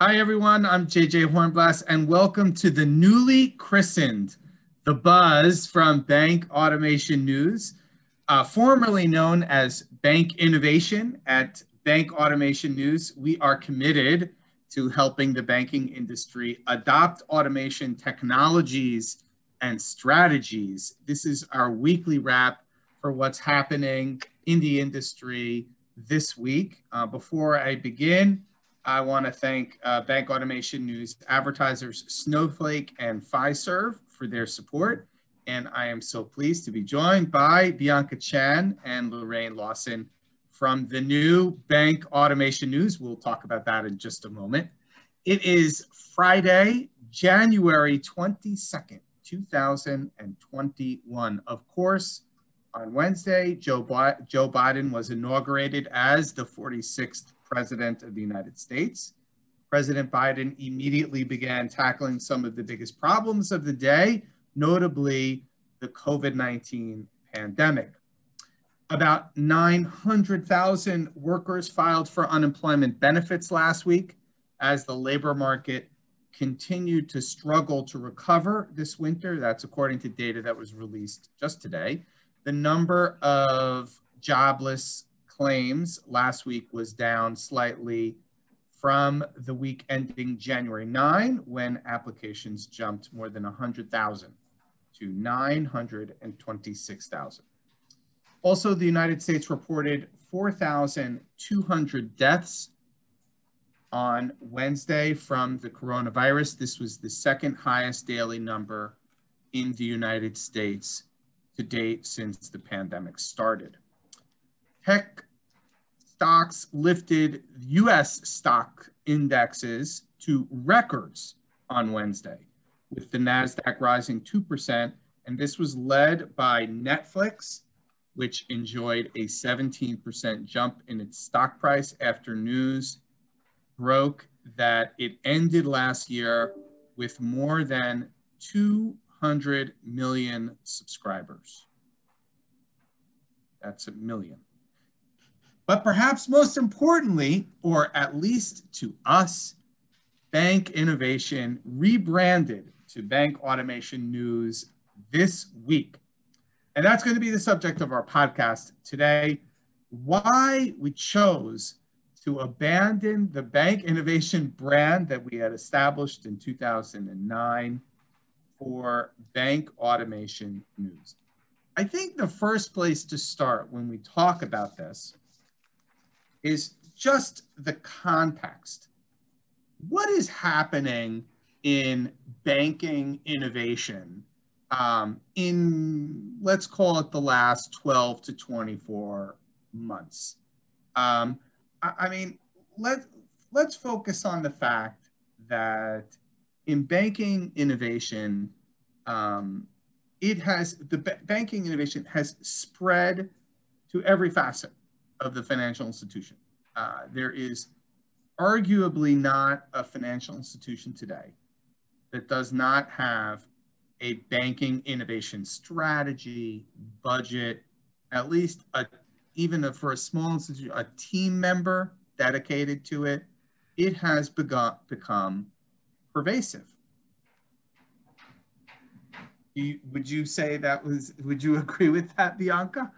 Hi, everyone. I'm JJ Hornblass, and welcome to the newly christened The Buzz from Bank Automation News, uh, formerly known as Bank Innovation at Bank Automation News. We are committed to helping the banking industry adopt automation technologies and strategies. This is our weekly wrap for what's happening in the industry this week. Uh, before I begin, I want to thank uh, Bank Automation News advertisers Snowflake and Fiserv for their support. And I am so pleased to be joined by Bianca Chan and Loraine Lawson from the new Bank Automation News. We'll talk about that in just a moment. It is Friday, January 22nd, 2021. Of course, on Wednesday, Joe, Joe Biden was inaugurated as the 46th President of the United States. President Biden immediately began tackling some of the biggest problems of the day, notably the COVID 19 pandemic. About 900,000 workers filed for unemployment benefits last week as the labor market continued to struggle to recover this winter. That's according to data that was released just today. The number of jobless claims last week was down slightly from the week ending January 9, when applications jumped more than 100,000 to 926,000. Also, the United States reported 4,200 deaths on Wednesday from the coronavirus. This was the second highest daily number in the United States to date since the pandemic started. Tech stocks lifted US stock indexes to records on Wednesday, with the NASDAQ rising 2%. And this was led by Netflix, which enjoyed a 17% jump in its stock price after news broke that it ended last year with more than 200 million subscribers. That's a million. But perhaps most importantly, or at least to us, Bank Innovation rebranded to Bank Automation News this week. And that's going to be the subject of our podcast today why we chose to abandon the Bank Innovation brand that we had established in 2009 for Bank Automation News. I think the first place to start when we talk about this is just the context. What is happening in banking innovation um, in, let's call it the last 12 to 24 months? Um, I, I mean, let, let's focus on the fact that in banking innovation, um, it has the banking innovation has spread to every facet of the financial institution. Uh, there is arguably not a financial institution today that does not have a banking innovation strategy, budget, at least a, even a, for a small institution, a team member dedicated to it. It has begun, become pervasive. You, would you say that was, would you agree with that, Bianca?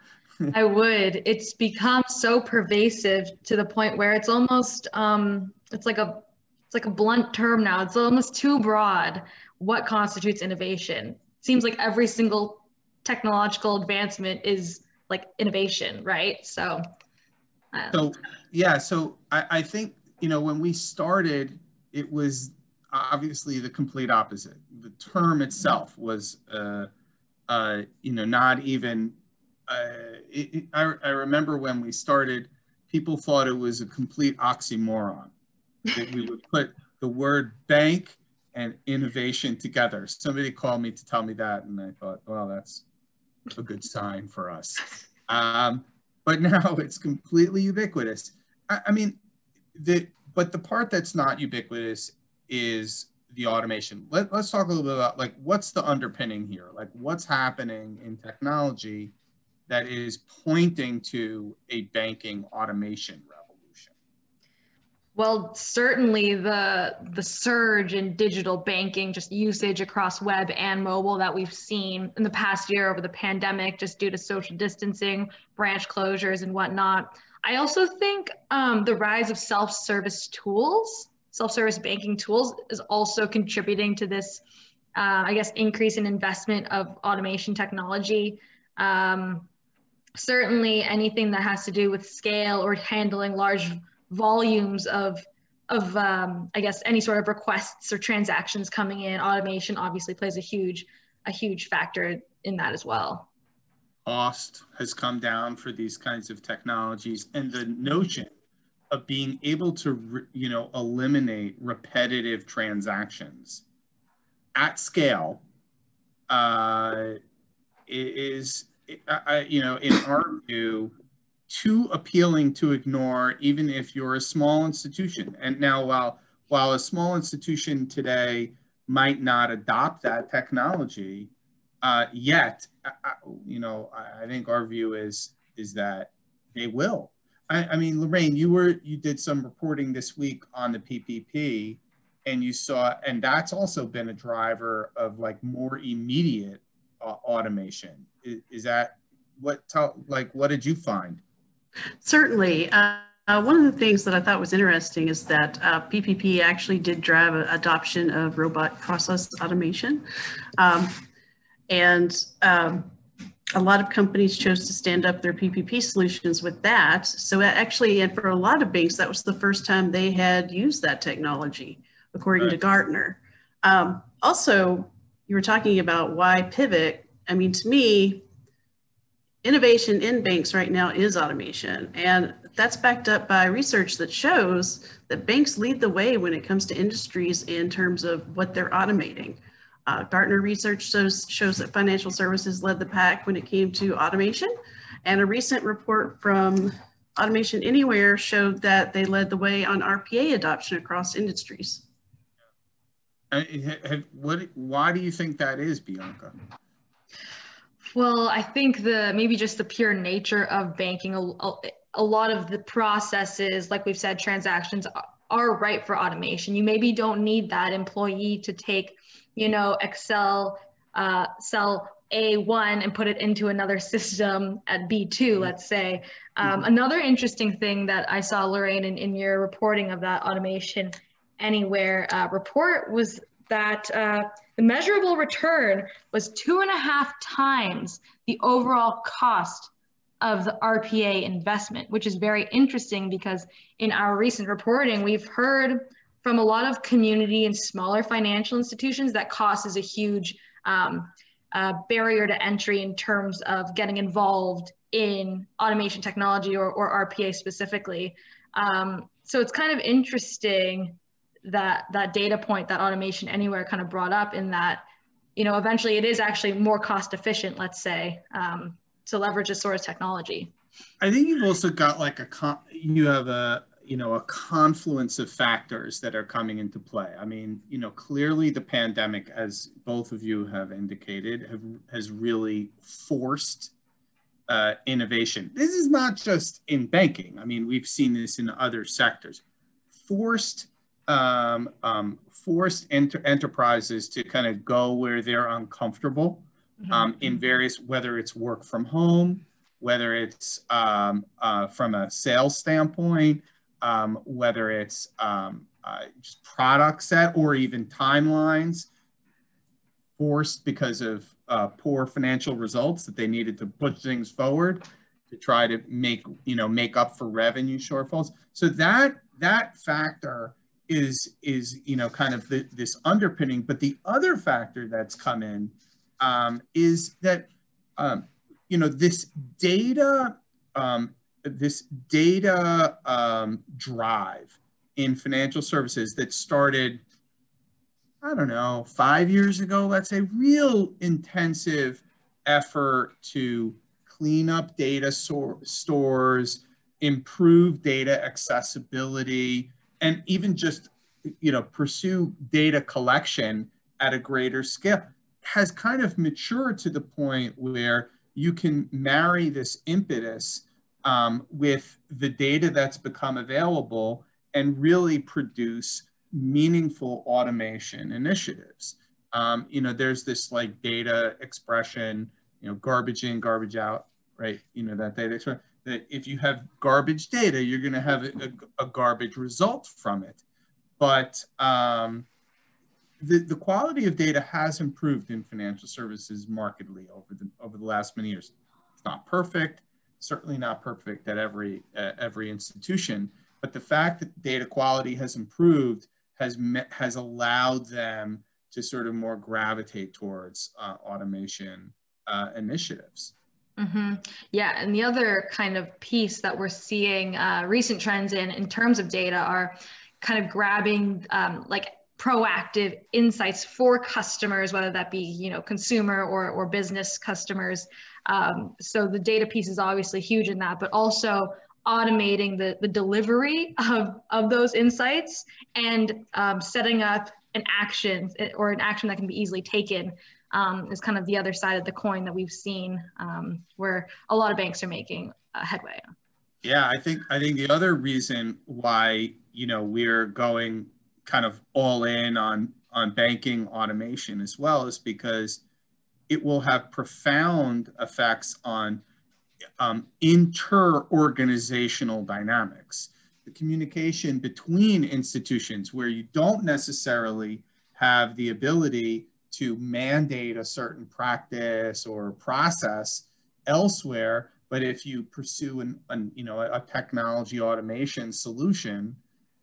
I would. It's become so pervasive to the point where it's almost um, it's like a it's like a blunt term now. It's almost too broad. What constitutes innovation? Seems like every single technological advancement is like innovation, right? So. Uh, so yeah, so I, I think you know when we started, it was obviously the complete opposite. The term itself was, uh, uh, you know, not even I, I remember when we started, people thought it was a complete oxymoron that we would put the word bank and innovation together. Somebody called me to tell me that, and I thought, well, that's a good sign for us. Um, but now it's completely ubiquitous. I, I mean, the but the part that's not ubiquitous is the automation. Let, let's talk a little bit about like what's the underpinning here, like what's happening in technology that is pointing to a banking automation revolution? Well, certainly the the surge in digital banking, just usage across web and mobile that we've seen in the past year over the pandemic, just due to social distancing, branch closures, and whatnot. I also think um, the rise of self-service tools, self-service banking tools, is also contributing to this, uh, I guess, increase in investment of automation technology. Um, certainly, anything that has to do with scale or handling large volumes of of um, I guess any sort of requests or transactions coming in. Automation obviously plays a huge a huge factor in that as well. Cost has come down for these kinds of technologies, and the notion of being able to you know eliminate repetitive transactions at scale uh, is uh, you know in our view too appealing to ignore, even if you're a small institution. And now, while while a small institution today might not adopt that technology, uh, yet, uh you know, I, I, think our view is is that they will. I, I, mean, Loraine, you were you did some reporting this week on the PPP, and you saw, and that's also been a driver of like more immediate uh, automation. Is, that what? Tell, like, what did you find? Certainly. Uh, uh, one of the things that I thought was interesting is that uh, PPP actually did drive adoption of robot process automation. Um, and um, a lot of companies chose to stand up their PPP solutions with that. So actually, and for a lot of banks, that was the first time they had used that technology, according right. to Gartner. Um, also, you were talking about why pivot. I mean, to me, innovation in banks right now is automation. And that's backed up by research that shows that banks lead the way when it comes to industries in terms of what they're automating. Uh, Gartner research shows, shows that financial services led the pack when it came to automation. And a recent report from Automation Anywhere showed that they led the way on RPA adoption across industries. Uh, what, why do you think that is, Bianca? Well, I think the maybe just the pure nature of banking, a, a lot of the processes, like we've said, transactions are right for automation. You maybe don't need that employee to take, you know, Excel, uh, cell A1 and put it into another system at B2, mm-hmm. let's say. Um, mm-hmm. Another interesting thing that I saw, Loraine, in, in your reporting of that automation anywhere uh, report was that uh, the measurable return was two and a half times the overall cost of the RPA investment, which is very interesting because in our recent reporting, we've heard from a lot of community and smaller financial institutions that cost is a huge um, uh, barrier to entry in terms of getting involved in automation technology or, or RPA specifically. Um, so it's kind of interesting that that data point that automation anywhere kind of brought up in that you know eventually it is actually more cost efficient let's say um, to leverage this sort of technology. I think you've also got like a con- you have a you know a confluence of factors that are coming into play. I mean you know clearly the pandemic as both of you have indicated have, has really forced uh, innovation. This is not just in banking. I mean we've seen this in other sectors. Forced um, um, forced enter- enterprises to kind of go where they're uncomfortable mm-hmm. um, in various, whether it's work from home, whether it's um, uh, from a sales standpoint, um, whether it's um, uh, just product set or even timelines forced because of uh, poor financial results that they needed to push things forward to try to make you know make up for revenue shortfalls so that that factor is is you know kind of the, this underpinning. But the other factor that's come in um, is that um, you know this data um, this data um, drive in financial services that started I don't know five years ago. Let's say real intensive effort to clean up data so- stores, improve data accessibility and even just you know pursue data collection at a greater scale has kind of matured to the point where you can marry this impetus um, with the data that's become available and really produce meaningful automation initiatives. Um, you know, there's this like data expression, you know, garbage in, garbage out, right? You know, that data expression, that if you have garbage data, you're going to have a, a, garbage result from it. But um, the, the quality of data has improved in financial services markedly over the, over the last many years. It's not perfect, certainly not perfect at every, uh, every institution, but the fact that data quality has improved has, met, has allowed them to sort of more gravitate towards uh, automation uh, initiatives. Mm-hmm. Yeah, and the other kind of piece that we're seeing uh, recent trends in in terms of data are kind of grabbing um, like proactive insights for customers, whether that be you know consumer or or business customers. Um, so the data piece is obviously huge in that, but also automating the, the delivery of, of those insights and um, setting up an action or an action that can be easily taken um, is kind of the other side of the coin that we've seen um, where a lot of banks are making uh, headway. Yeah, I think I think the other reason why you know we're going kind of all in on on banking automation as well is because it will have profound effects on um, inter-organizational dynamics, the communication between institutions where you don't necessarily have the ability to mandate a certain practice or process elsewhere, but if you pursue an, an you know a, technology automation solution,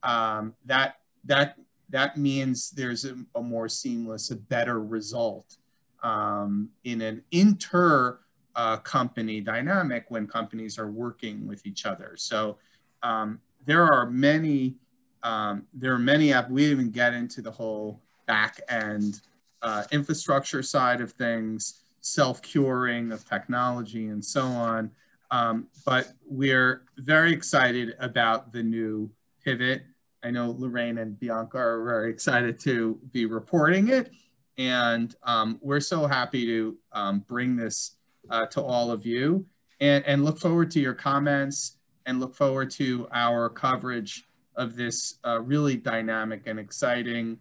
um, that that that means there's a, a more seamless, a better result um, in an inter uh, company dynamic when companies are working with each other. So um, there are many, um, there are many, app. we even get into the whole back end uh, infrastructure side of things, self-curing of technology and so on. Um, but we're very excited about the new pivot. I know Loraine and Bianca are very excited to be reporting it. And um, we're so happy to um, bring this uh, to all of you and, and look forward to your comments and look forward to our coverage of this uh, really dynamic and exciting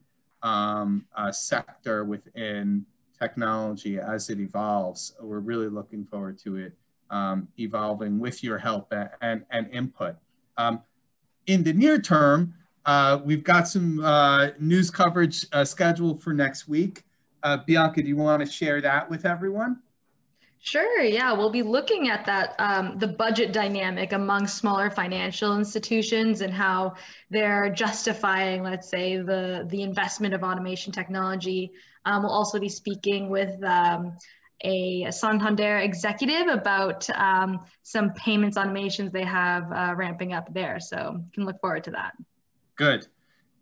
um, uh, sector within technology as it evolves. We're really looking forward to it um, evolving with your help and, and input. Um, in the near term, uh, we've got some uh, news coverage uh, scheduled for next week. Uh, Bianca, do you want to share that with everyone? Sure. Yeah, we'll be looking at that um, the budget dynamic among smaller financial institutions and how they're justifying, let's say, the the investment of automation technology. Um, we'll also be speaking with um, a Santander executive about um, some payments automations they have uh, ramping up there. So can look forward to that. Good.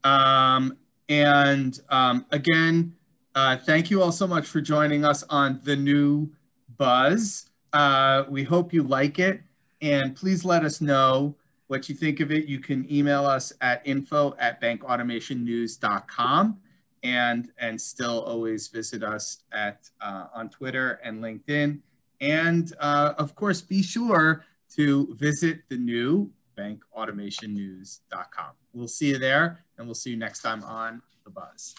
Um, and um, again, uh, thank you all so much for joining us on the new buzz. Uh, we hope you like it. And please let us know what you think of it. You can email us at info at bankautomationnews.com and, and still always visit us at, uh, on Twitter and LinkedIn. And uh, of course, be sure to visit the new bankautomationnews.com. We'll see you there and we'll see you next time on The Buzz.